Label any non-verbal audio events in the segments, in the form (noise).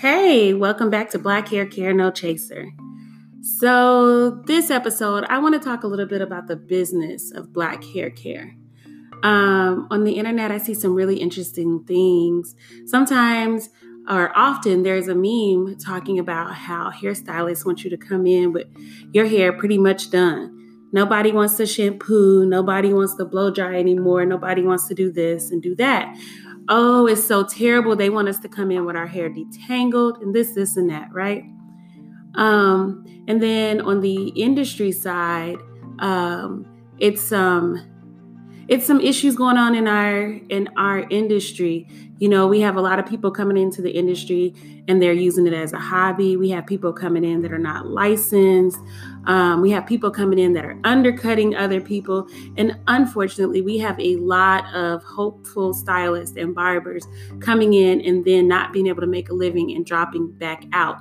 Hey, welcome back to Black Hair Care No Chaser. So, this episode, I want to talk a little bit about the business of Black hair care. Um, on the internet, I see some really interesting things. Sometimes or often there's a meme talking about how hairstylists want you to come in with your hair pretty much done. Nobody wants to shampoo, nobody wants to blow dry anymore, nobody wants to do this and do that oh, it's so terrible. They want us to come in with our hair detangled and this, this, and that, right? Um, and then on the industry side, um, it's um, it's some issues going on in our in our industry. You know, we have a lot of people coming into the industry and they're using it as a hobby. We have people coming in that are not licensed. Um, we have people coming in that are undercutting other people. And unfortunately, we have a lot of hopeful stylists and barbers coming in and then not being able to make a living and dropping back out.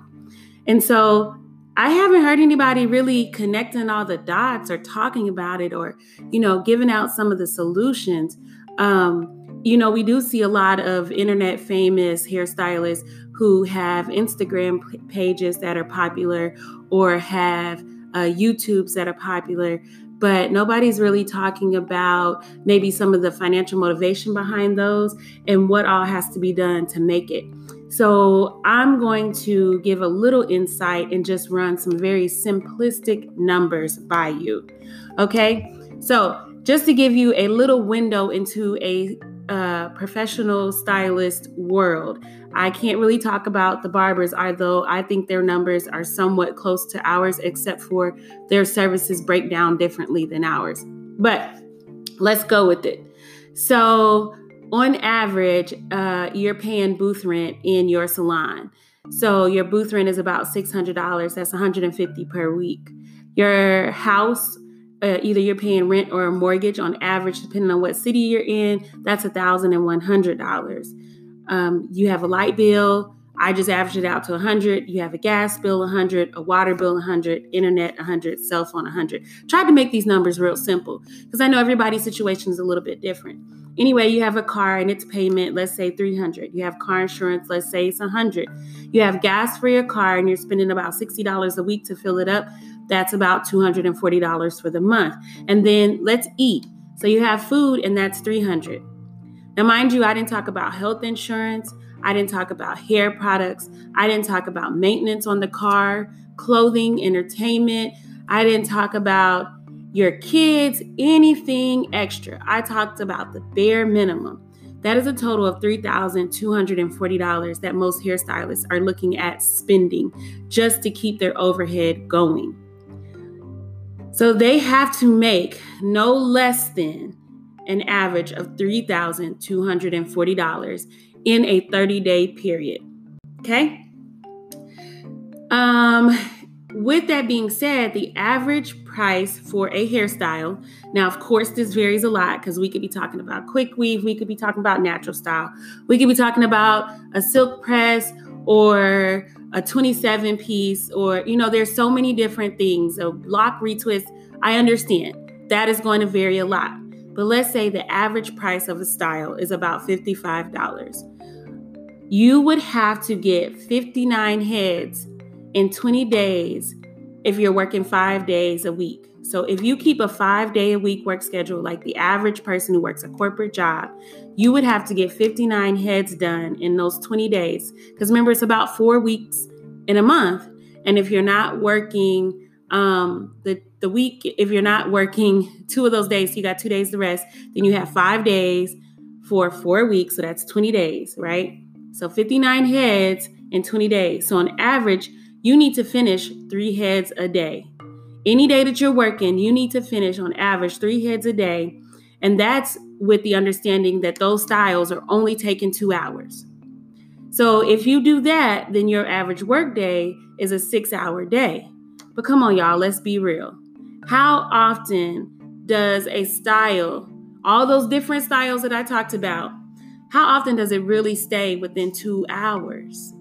And so I haven't heard anybody really connecting all the dots or talking about it or, you know, giving out some of the solutions. Um, you know, we do see a lot of internet famous hairstylists who have Instagram pages that are popular or have uh, YouTubes that are popular, but nobody's really talking about maybe some of the financial motivation behind those and what all has to be done to make it. So, I'm going to give a little insight and just run some very simplistic numbers by you. Okay, so just to give you a little window into a uh, professional stylist world. I can't really talk about the barbers, although I think their numbers are somewhat close to ours, except for their services break down differently than ours. But let's go with it. So, on average, uh, you're paying booth rent in your salon. So, your booth rent is about $600. That's 150 per week. Your house uh, either you're paying rent or a mortgage on average, depending on what city you're in, that's a thousand and one hundred dollars. Um, you have a light bill. I just averaged it out to 100. You have a gas bill 100, a water bill 100, internet 100, cell phone 100. Tried to make these numbers real simple because I know everybody's situation is a little bit different. Anyway, you have a car and its payment, let's say 300. You have car insurance, let's say it's 100. You have gas for your car and you're spending about $60 a week to fill it up. That's about $240 for the month. And then let's eat. So you have food and that's 300. Now mind you, I didn't talk about health insurance. I didn't talk about hair products. I didn't talk about maintenance on the car, clothing, entertainment. I didn't talk about your kids, anything extra. I talked about the bare minimum. That is a total of $3,240 that most hairstylists are looking at spending just to keep their overhead going. So they have to make no less than an average of $3,240 in a 30 day period. Okay? Um, with that being said, the average price for a hairstyle, now, of course, this varies a lot because we could be talking about quick weave, we could be talking about natural style, we could be talking about a silk press or a 27 piece, or, you know, there's so many different things. A lock retwist, I understand that is going to vary a lot. But let's say the average price of a style is about $55. You would have to get 59 heads in 20 days if you're working five days a week. So if you keep a five day a week work schedule like the average person who works a corporate job, you would have to get 59 heads done in those 20 days. Because remember, it's about four weeks in a month. And if you're not working um, the, the week, if you're not working two of those days, so you got two days to rest, then you have five days for four weeks. So that's 20 days, right? So 59 heads in 20 days. So on average, you need to finish three heads a day. Any day that you're working, you need to finish on average three heads a day. And that's with the understanding that those styles are only taking two hours. So if you do that, then your average workday is a six hour day. But come on, y'all, let's be real. How often does a style, all those different styles that I talked about, how often does it really stay within two hours?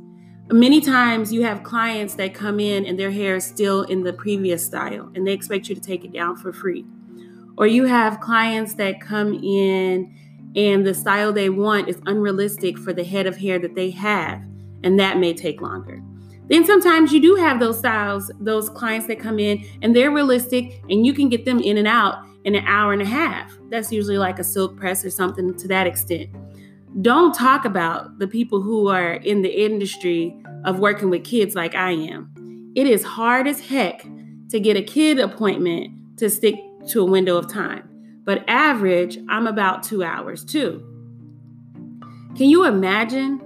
Many times you have clients that come in and their hair is still in the previous style and they expect you to take it down for free. Or you have clients that come in and the style they want is unrealistic for the head of hair that they have, and that may take longer. Then sometimes you do have those styles, those clients that come in and they're realistic and you can get them in and out in an hour and a half. That's usually like a silk press or something to that extent. Don't talk about the people who are in the industry of working with kids like I am. It is hard as heck to get a kid appointment to stick to a window of time. But average, I'm about two hours too. Can you imagine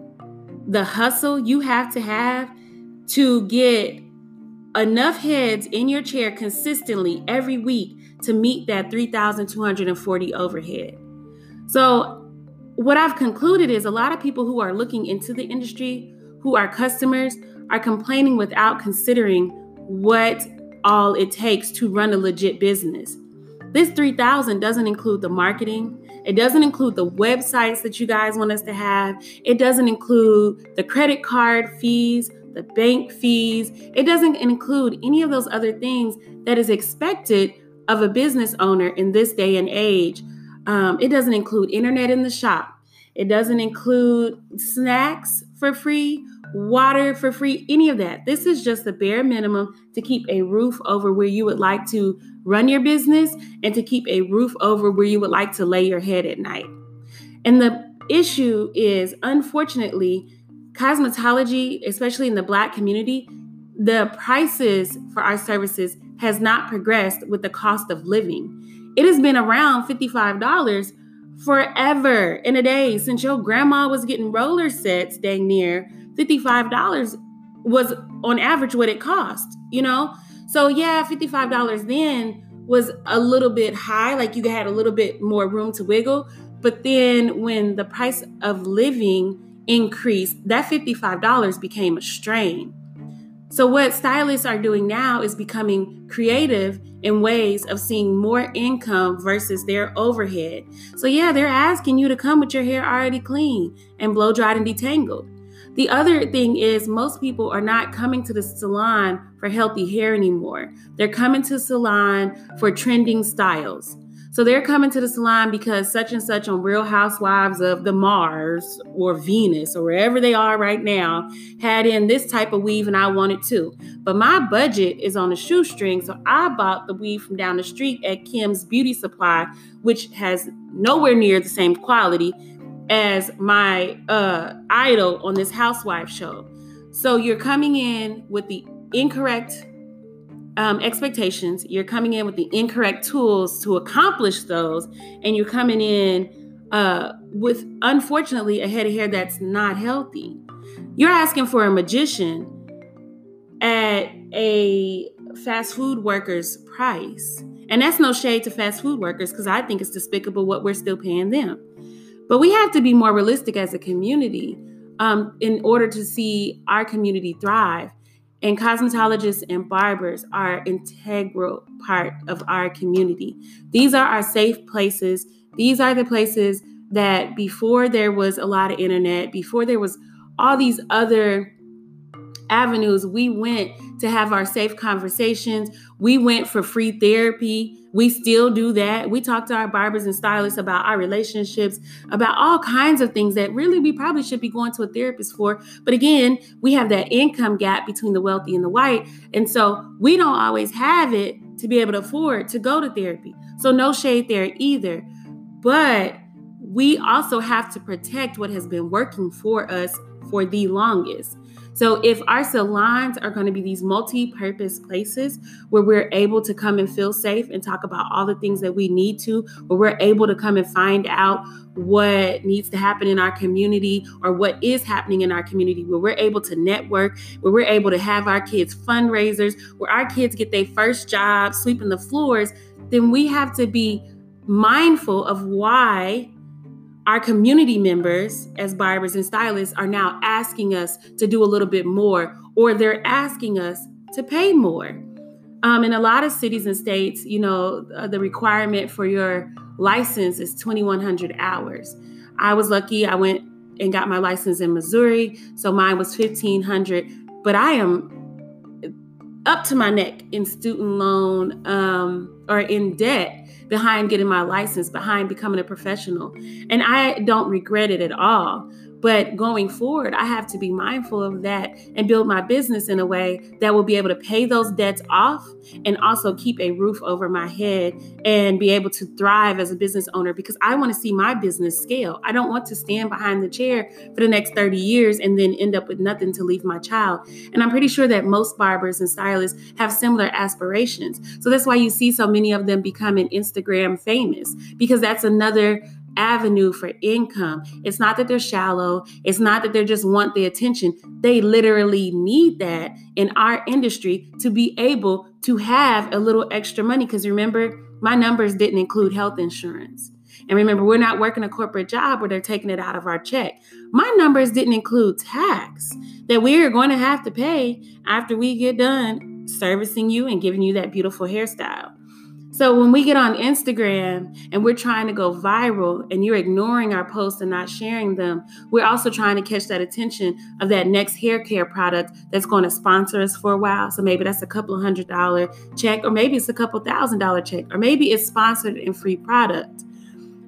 the hustle you have to have to get enough heads in your chair consistently every week to meet that 3,240 overhead. So, what I've concluded is a lot of people who are looking into the industry, who are customers, are complaining without considering what all it takes to run a legit business. This 3000 doesn't include the marketing. It doesn't include the websites that you guys want us to have. It doesn't include the credit card fees, the bank fees. It doesn't include any of those other things that is expected of a business owner in this day and age. Um, it doesn't include internet in the shop. It doesn't include snacks for free, water for free, any of that. This is just the bare minimum to keep a roof over where you would like to run your business and to keep a roof over where you would like to lay your head at night. And the issue is, unfortunately, cosmetology, especially in the Black community, the prices for our services has not progressed with the cost of living. It has been around $55 forever in a day since your grandma was getting roller sets dang near $55 was on average what it cost, you know? So yeah, $55 then was a little bit high, like you had a little bit more room to wiggle. But then when the price of living increased, that $55 became a strain. So, what stylists are doing now is becoming creative in ways of seeing more income versus their overhead. So, yeah, they're asking you to come with your hair already clean and blow dried and detangled. The other thing is, most people are not coming to the salon for healthy hair anymore. They're coming to salon for trending styles. So they're coming to the salon because such and such on Real Housewives of the Mars or Venus or wherever they are right now had in this type of weave and I wanted too. But my budget is on a shoestring, so I bought the weave from down the street at Kim's Beauty Supply, which has nowhere near the same quality as my uh, idol on this housewife show. So you're coming in with the incorrect um, expectations, you're coming in with the incorrect tools to accomplish those, and you're coming in uh, with, unfortunately, a head of hair that's not healthy. You're asking for a magician at a fast food worker's price. And that's no shade to fast food workers because I think it's despicable what we're still paying them. But we have to be more realistic as a community um, in order to see our community thrive. And cosmetologists and barbers are integral part of our community. These are our safe places. These are the places that before there was a lot of internet, before there was all these other avenues, we went to have our safe conversations. We went for free therapy. We still do that. We talk to our barbers and stylists about our relationships, about all kinds of things that really we probably should be going to a therapist for. But again, we have that income gap between the wealthy and the white. And so we don't always have it to be able to afford to go to therapy. So no shade there either. But we also have to protect what has been working for us for the longest. So, if our salons are going to be these multi purpose places where we're able to come and feel safe and talk about all the things that we need to, where we're able to come and find out what needs to happen in our community or what is happening in our community, where we're able to network, where we're able to have our kids fundraisers, where our kids get their first job sweeping the floors, then we have to be mindful of why our community members as barbers and stylists are now asking us to do a little bit more or they're asking us to pay more. Um, in a lot of cities and states you know uh, the requirement for your license is 2100 hours. I was lucky i went and got my license in missouri so mine was 1500 but i am up to my neck in student loan um, or in debt behind getting my license, behind becoming a professional. And I don't regret it at all. But going forward, I have to be mindful of that and build my business in a way that will be able to pay those debts off and also keep a roof over my head and be able to thrive as a business owner because I want to see my business scale. I don't want to stand behind the chair for the next 30 years and then end up with nothing to leave my child. And I'm pretty sure that most barbers and stylists have similar aspirations. So that's why you see so many of them becoming Instagram famous because that's another avenue for income. It's not that they're shallow, it's not that they just want the attention. They literally need that in our industry to be able to have a little extra money. Because remember, my numbers didn't include health insurance. And remember, we're not working a corporate job where they're taking it out of our check. My numbers didn't include tax that we are going to have to pay after we get done servicing you and giving you that beautiful hairstyle. So when we get on Instagram and we're trying to go viral and you're ignoring our posts and not sharing them, we're also trying to catch that attention of that next hair care product that's going to sponsor us for a while. So maybe that's a couple hundred dollar check, or maybe it's a couple thousand dollar check, or maybe it's sponsored and free product.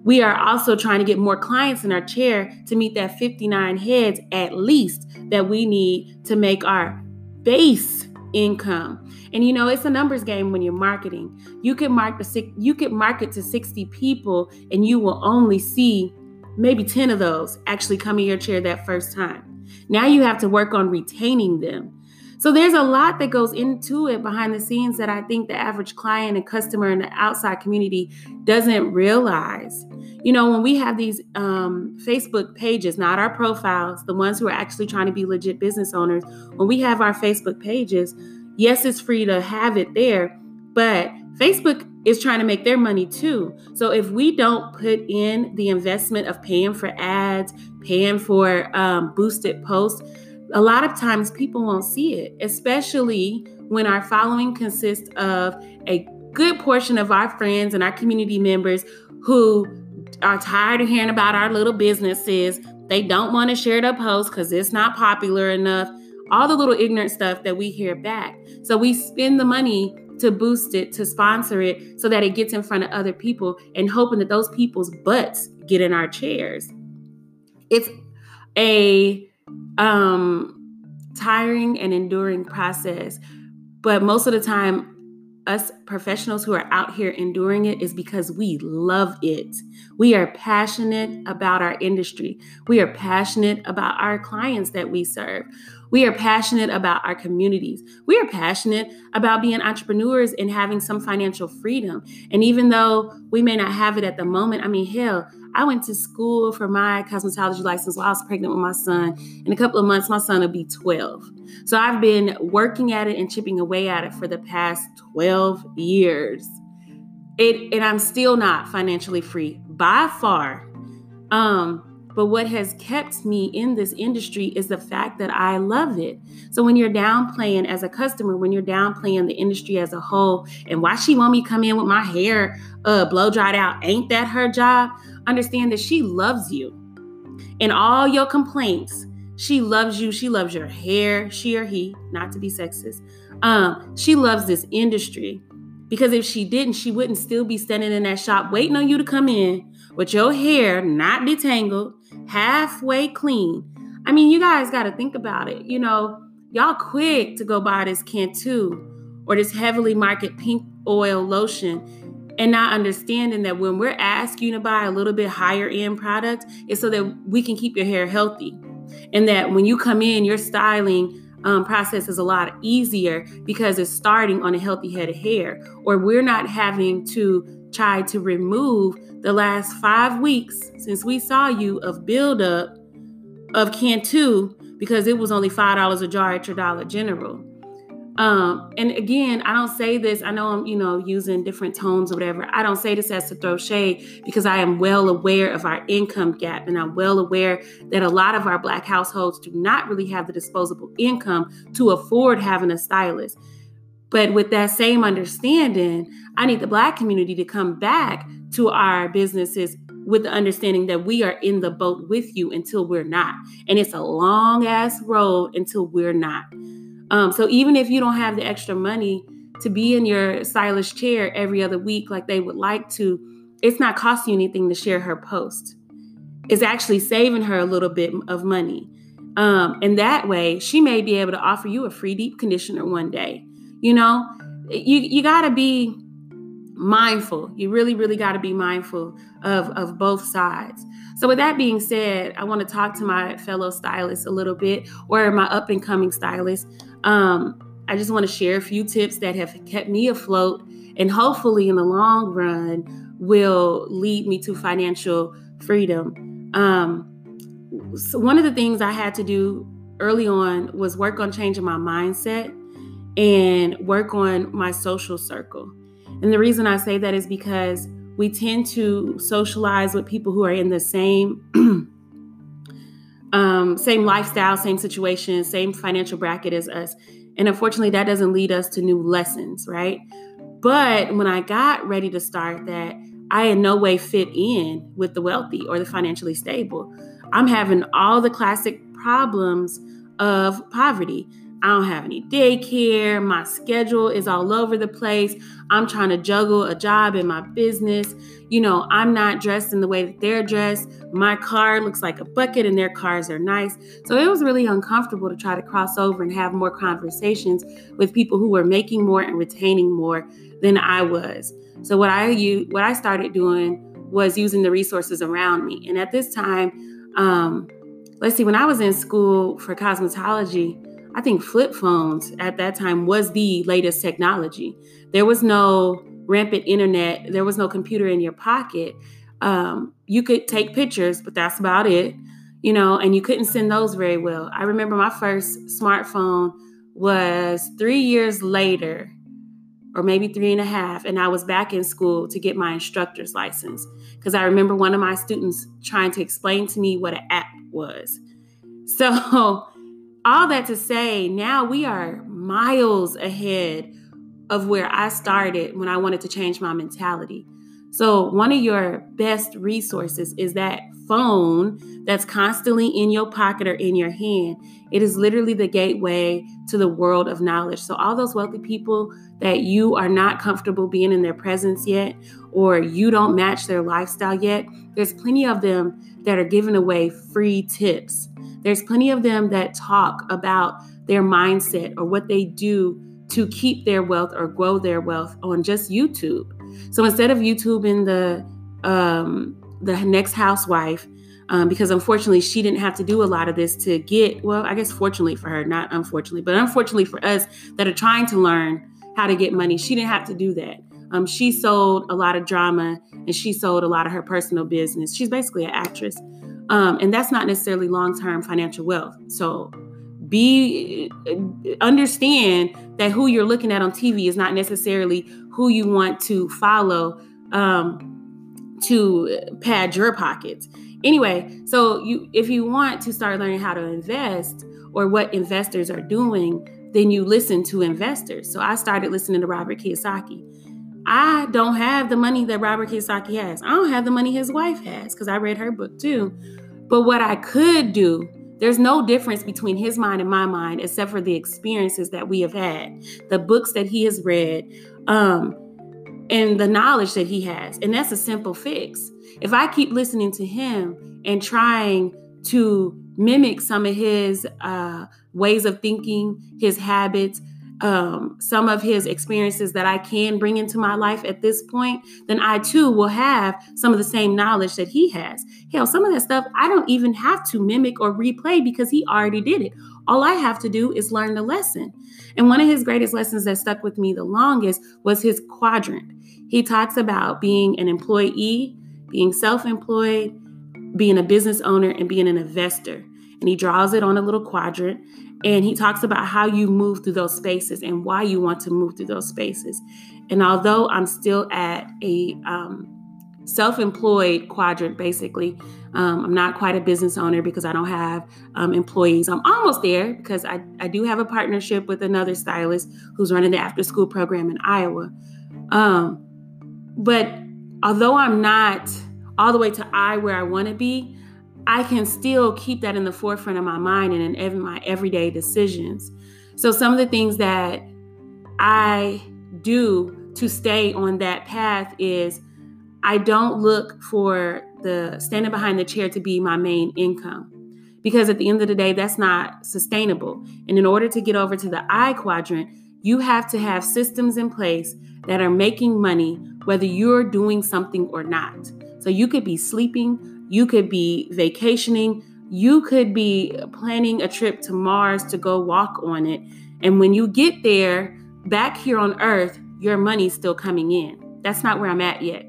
We are also trying to get more clients in our chair to meet that 59 heads at least that we need to make our base income. And you know, it's a numbers game when you're marketing. You can mark the you could market to 60 people and you will only see maybe 10 of those actually come in your chair that first time. Now you have to work on retaining them. So there's a lot that goes into it behind the scenes that I think the average client and customer in the outside community doesn't realize. You know, when we have these um, Facebook pages, not our profiles, the ones who are actually trying to be legit business owners, when we have our Facebook pages, yes, it's free to have it there, but Facebook is trying to make their money too. So if we don't put in the investment of paying for ads, paying for um, boosted posts, a lot of times people won't see it, especially when our following consists of a good portion of our friends and our community members who are tired of hearing about our little businesses. They don't want to share the post because it's not popular enough. All the little ignorant stuff that we hear back. So we spend the money to boost it, to sponsor it, so that it gets in front of other people and hoping that those people's butts get in our chairs. It's a um, tiring and enduring process. But most of the time, us professionals who are out here enduring it is because we love it. We are passionate about our industry. We are passionate about our clients that we serve. We are passionate about our communities. We are passionate about being entrepreneurs and having some financial freedom. And even though we may not have it at the moment, I mean, hell, I went to school for my cosmetology license while I was pregnant with my son. In a couple of months, my son will be 12. So I've been working at it and chipping away at it for the past 12 years. It, and I'm still not financially free by far. Um, but what has kept me in this industry is the fact that I love it. So when you're downplaying as a customer, when you're downplaying the industry as a whole, and why she want me come in with my hair uh, blow dried out, ain't that her job? Understand that she loves you. And all your complaints, she loves you. She loves your hair, she or he, not to be sexist. Um, she loves this industry because if she didn't, she wouldn't still be standing in that shop waiting on you to come in with your hair not detangled, halfway clean. I mean, you guys got to think about it. You know, y'all quick to go buy this Cantu or this heavily marketed pink oil lotion and not understanding that when we're asking to buy a little bit higher end product, it's so that we can keep your hair healthy. And that when you come in, your styling um, process is a lot easier because it's starting on a healthy head of hair, or we're not having to try to remove the last five weeks since we saw you of buildup of Cantu because it was only five dollars a jar at your Dollar General. Um, and again, I don't say this, I know I'm, you know, using different tones or whatever. I don't say this as to throw shade because I am well aware of our income gap and I'm well aware that a lot of our black households do not really have the disposable income to afford having a stylist. But with that same understanding, I need the Black community to come back to our businesses with the understanding that we are in the boat with you until we're not. And it's a long ass road until we're not. Um, so even if you don't have the extra money to be in your stylist chair every other week like they would like to, it's not costing you anything to share her post. It's actually saving her a little bit of money. Um, and that way, she may be able to offer you a free deep conditioner one day. You know, you you got to be mindful. You really, really got to be mindful of of both sides. So, with that being said, I want to talk to my fellow stylists a little bit, or my up and coming stylists. Um, I just want to share a few tips that have kept me afloat, and hopefully, in the long run, will lead me to financial freedom. Um, so one of the things I had to do early on was work on changing my mindset and work on my social circle. And the reason I say that is because we tend to socialize with people who are in the same (clears throat) um, same lifestyle, same situation, same financial bracket as us. And unfortunately, that doesn't lead us to new lessons, right? But when I got ready to start that, I in no way fit in with the wealthy or the financially stable. I'm having all the classic problems of poverty. I don't have any daycare. My schedule is all over the place. I'm trying to juggle a job in my business. You know, I'm not dressed in the way that they're dressed. My car looks like a bucket and their cars are nice. So it was really uncomfortable to try to cross over and have more conversations with people who were making more and retaining more than I was. So what I what I started doing was using the resources around me. And at this time, um, let's see, when I was in school for cosmetology, I think flip phones at that time was the latest technology. There was no rampant internet, there was no computer in your pocket. Um, you could take pictures, but that's about it, you know, and you couldn't send those very well. I remember my first smartphone was three years later, or maybe three and a half, and I was back in school to get my instructor's license because I remember one of my students trying to explain to me what an app was. (laughs) So, all that to say, now we are miles ahead of where I started when I wanted to change my mentality. So, one of your best resources is that phone that's constantly in your pocket or in your hand. It is literally the gateway to the world of knowledge. So, all those wealthy people that you are not comfortable being in their presence yet, or you don't match their lifestyle yet, there's plenty of them that are giving away free tips there's plenty of them that talk about their mindset or what they do to keep their wealth or grow their wealth on just YouTube. So instead of YouTube in the um, the next housewife, um, because unfortunately she didn't have to do a lot of this to get well. I guess fortunately for her, not unfortunately, but unfortunately for us that are trying to learn how to get money, she didn't have to do that. Um, she sold a lot of drama and she sold a lot of her personal business. She's basically an actress. Um, and that's not necessarily long term financial wealth. So be understand that who you're looking at on TV is not necessarily who you want to follow um, to pad your pockets. Anyway, so you if you want to start learning how to invest or what investors are doing, then you listen to investors. So I started listening to Robert Kiyosaki. I don't have the money that Robert Kiyosaki has. I don't have the money his wife has because I read her book too. But what I could do, there's no difference between his mind and my mind except for the experiences that we have had, the books that he has read, um, and the knowledge that he has. And that's a simple fix. If I keep listening to him and trying to mimic some of his uh, ways of thinking, his habits, um, some of his experiences that I can bring into my life at this point, then I too will have some of the same knowledge that he has. Hell, some of that stuff I don't even have to mimic or replay because he already did it. All I have to do is learn the lesson. And one of his greatest lessons that stuck with me the longest was his quadrant. He talks about being an employee, being self employed, being a business owner, and being an investor. And he draws it on a little quadrant. And he talks about how you move through those spaces and why you want to move through those spaces. And although I'm still at a um, self employed quadrant, basically, um, I'm not quite a business owner because I don't have um, employees. I'm almost there because I, I do have a partnership with another stylist who's running the after school program in Iowa. Um, but although I'm not all the way to I where I want to be, I can still keep that in the forefront of my mind and in every, my everyday decisions. So some of the things that I do to stay on that path is I don't look for the standing behind the chair to be my main income because at the end of the day, that's not sustainable. And in order to get over to the I quadrant, you have to have systems in place that are making money whether you're doing something or not. So you could be sleeping, you could be vacationing, you could be planning a trip to Mars to go walk on it. And when you get there, back here on Earth, your money's still coming in. That's not where I'm at yet.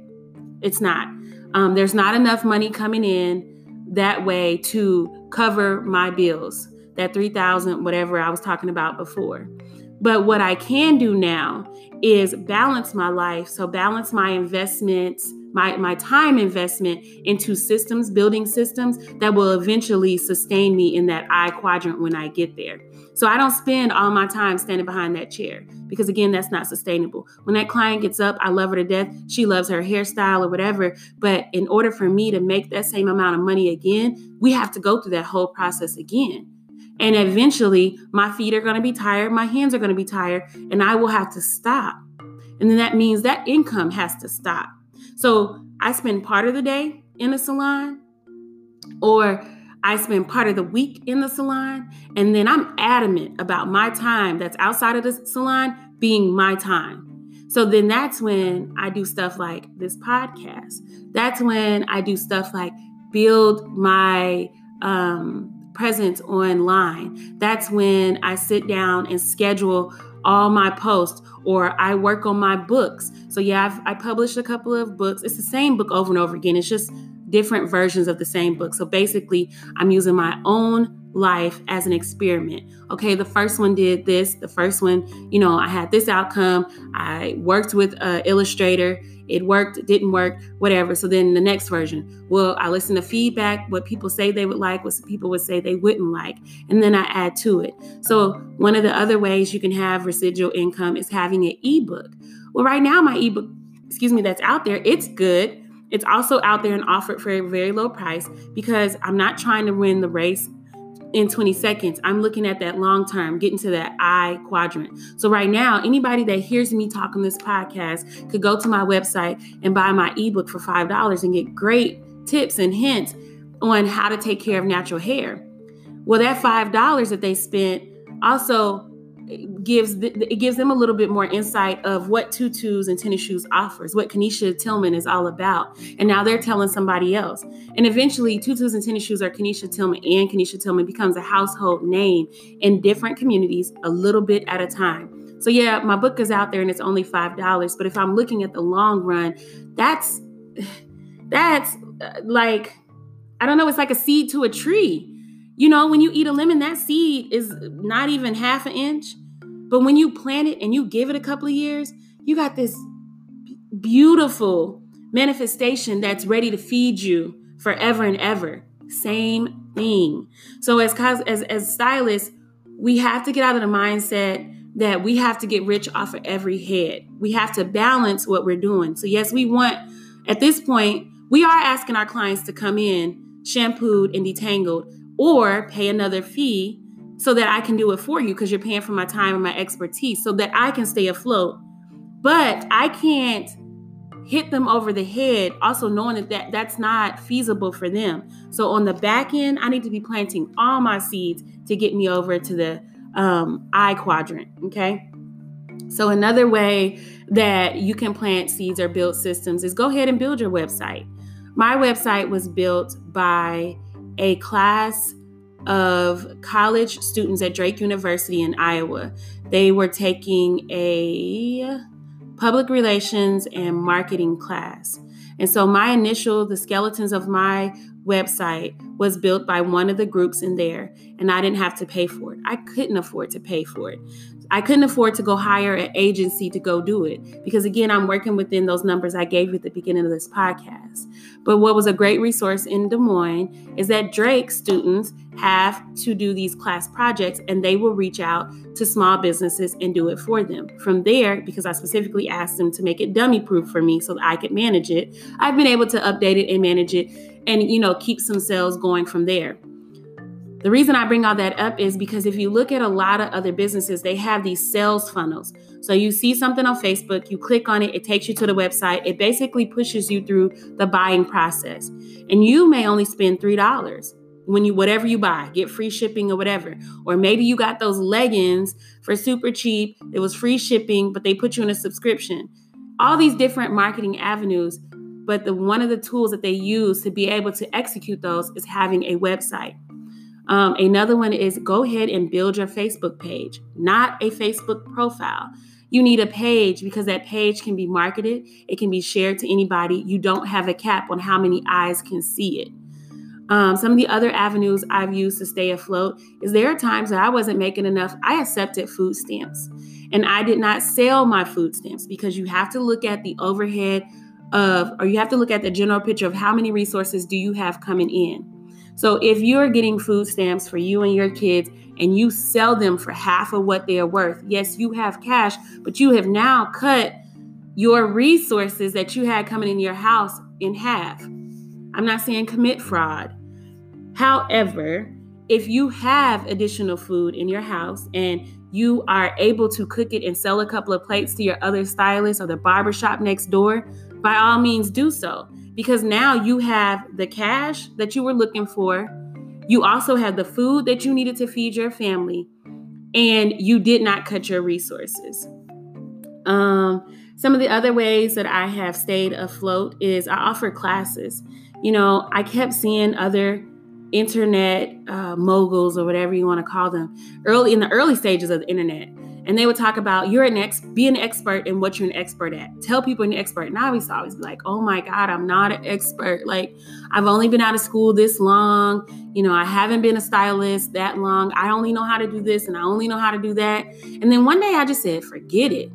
It's not. Um, there's not enough money coming in that way to cover my bills, that 3000 whatever I was talking about before. But what I can do now is balance my life. So balance my investments, my, my time investment into systems, building systems that will eventually sustain me in that I quadrant when I get there. So I don't spend all my time standing behind that chair because again, that's not sustainable. When that client gets up, I love her to death. She loves her hairstyle or whatever. But in order for me to make that same amount of money again, we have to go through that whole process again. And eventually, my feet are going to be tired, my hands are going to be tired, and I will have to stop. And then that means that income has to stop. So I spend part of the day in a salon, or I spend part of the week in the salon, and then I'm adamant about my time that's outside of the salon being my time. So then that's when I do stuff like this podcast. That's when I do stuff like build my um, presence online. That's when I sit down and schedule all my posts or I work on my books. So, yeah, I've, I published a couple of books. It's the same book over and over again, it's just different versions of the same book. So, basically, I'm using my own life as an experiment. Okay, the first one did this. The first one, you know, I had this outcome. I worked with an illustrator. It worked, it didn't work, whatever. So then the next version, well, I listen to feedback, what people say they would like, what people would say they wouldn't like, and then I add to it. So one of the other ways you can have residual income is having an ebook. Well, right now, my ebook, excuse me, that's out there, it's good. It's also out there and offered for a very low price because I'm not trying to win the race in 20 seconds. I'm looking at that long term, getting to that I quadrant. So, right now, anybody that hears me talk on this podcast could go to my website and buy my ebook for $5 and get great tips and hints on how to take care of natural hair. Well, that $5 that they spent also gives it gives them a little bit more insight of what tutus and tennis shoes offers, what Kanisha Tillman is all about. And now they're telling somebody else. And eventually, tutus and tennis shoes are Kanisha Tillman, and Kanisha Tillman becomes a household name in different communities, a little bit at a time. So yeah, my book is out there and it's only five dollars. But if I'm looking at the long run, that's (sighs) that's uh, like I don't know. It's like a seed to a tree you know, when you eat a lemon, that seed is not even half an inch. But when you plant it and you give it a couple of years, you got this beautiful manifestation that's ready to feed you forever and ever. Same thing. So as as as stylists, we have to get out of the mindset that we have to get rich off of every head. We have to balance what we're doing. So yes, we want at this point, we are asking our clients to come in shampooed and detangled or pay another fee so that I can do it for you because you're paying for my time and my expertise so that I can stay afloat. But I can't hit them over the head also knowing that, that that's not feasible for them. So on the back end, I need to be planting all my seeds to get me over to the um, I quadrant, okay? So another way that you can plant seeds or build systems is go ahead and build your website. My website was built by a class of college students at Drake University in Iowa. They were taking a public relations and marketing class. And so my initial, the skeletons of my website was built by one of the groups in there, and I didn't have to pay for it. I couldn't afford to pay for it. I couldn't afford to go hire an agency to go do it because, again, I'm working within those numbers I gave you at the beginning of this podcast. But what was a great resource in Des Moines is that Drake students have to do these class projects and they will reach out to small businesses and do it for them. From there, because I specifically asked them to make it dummy proof for me so that I could manage it, I've been able to update it and manage it and, you know, keep some sales going from there. The reason I bring all that up is because if you look at a lot of other businesses, they have these sales funnels. So you see something on Facebook, you click on it, it takes you to the website. It basically pushes you through the buying process. And you may only spend $3 when you whatever you buy, get free shipping or whatever. Or maybe you got those leggings for super cheap. It was free shipping, but they put you in a subscription. All these different marketing avenues, but the one of the tools that they use to be able to execute those is having a website. Um, another one is go ahead and build your Facebook page, not a Facebook profile. You need a page because that page can be marketed, it can be shared to anybody. You don't have a cap on how many eyes can see it. Um, some of the other avenues I've used to stay afloat is there are times that I wasn't making enough. I accepted food stamps and I did not sell my food stamps because you have to look at the overhead of, or you have to look at the general picture of how many resources do you have coming in. So if you're getting food stamps for you and your kids and you sell them for half of what they're worth, yes, you have cash, but you have now cut your resources that you had coming in your house in half. I'm not saying commit fraud. However, if you have additional food in your house and you are able to cook it and sell a couple of plates to your other stylist or the barbershop next door, by all means do so because now you have the cash that you were looking for. You also have the food that you needed to feed your family, and you did not cut your resources. Um, some of the other ways that I have stayed afloat is I offer classes. You know, I kept seeing other internet uh, moguls or whatever you want to call them early in the early stages of the internet and they would talk about you're an ex be an expert in what you're an expert at. Tell people you're an expert. And i always always be like oh my god i'm not an expert. Like i've only been out of school this long. You know i haven't been a stylist that long. I only know how to do this and i only know how to do that. And then one day i just said forget it.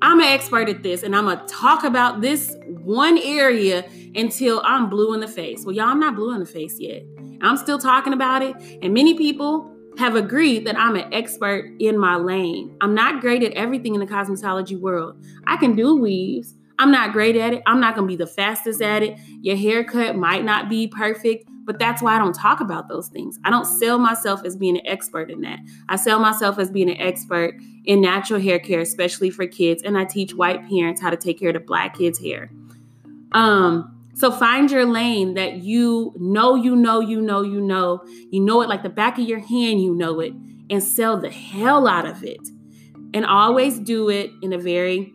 I'm an expert at this and i'm gonna talk about this one area until i'm blue in the face. Well y'all i'm not blue in the face yet. I'm still talking about it. And many people have agreed that I'm an expert in my lane. I'm not great at everything in the cosmetology world. I can do weaves. I'm not great at it. I'm not going to be the fastest at it. Your haircut might not be perfect, but that's why I don't talk about those things. I don't sell myself as being an expert in that. I sell myself as being an expert in natural hair care, especially for kids, and I teach white parents how to take care of the black kids' hair. Um, so find your lane that you know, you know, you know, you know, you know it like the back of your hand, you know it, and sell the hell out of it. And always do it in a very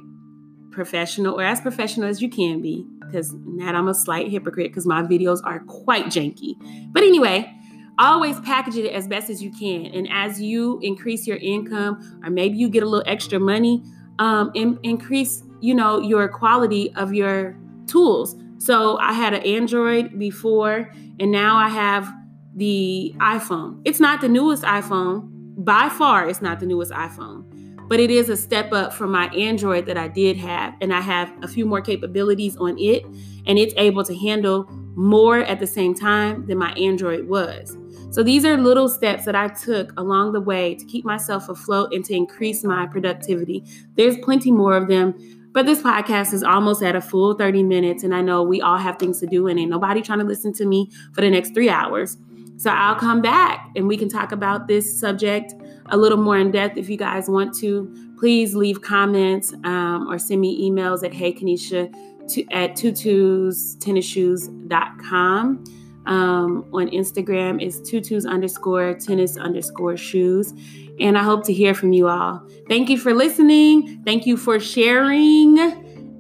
professional or as professional as you can be. Because that I'm a slight hypocrite because my videos are quite janky. But anyway, always package it as best as you can. And as you increase your income, or maybe you get a little extra money, um, in, increase, you know, your quality of your tools. So I had an Android before, and now I have the iPhone. It's not the newest iPhone. By far, it's not the newest iPhone, but it is a step up from my Android that I did have. And I have a few more capabilities on it, and it's able to handle more at the same time than my Android was. So these are little steps that I took along the way to keep myself afloat and to increase my productivity. There's plenty more of them but this podcast is almost at a full 30 minutes, and I know we all have things to do, and ain't nobody trying to listen to me for the next three hours. So I'll come back and we can talk about this subject a little more in depth if you guys want to. Please leave comments um, or send me emails at heykanisha to, at tutustennisshoes.com. Um, on Instagram is tutus underscore tennis underscore shoes. And I hope to hear from you all. Thank you for listening. Thank you for sharing.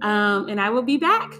Um, and I will be back.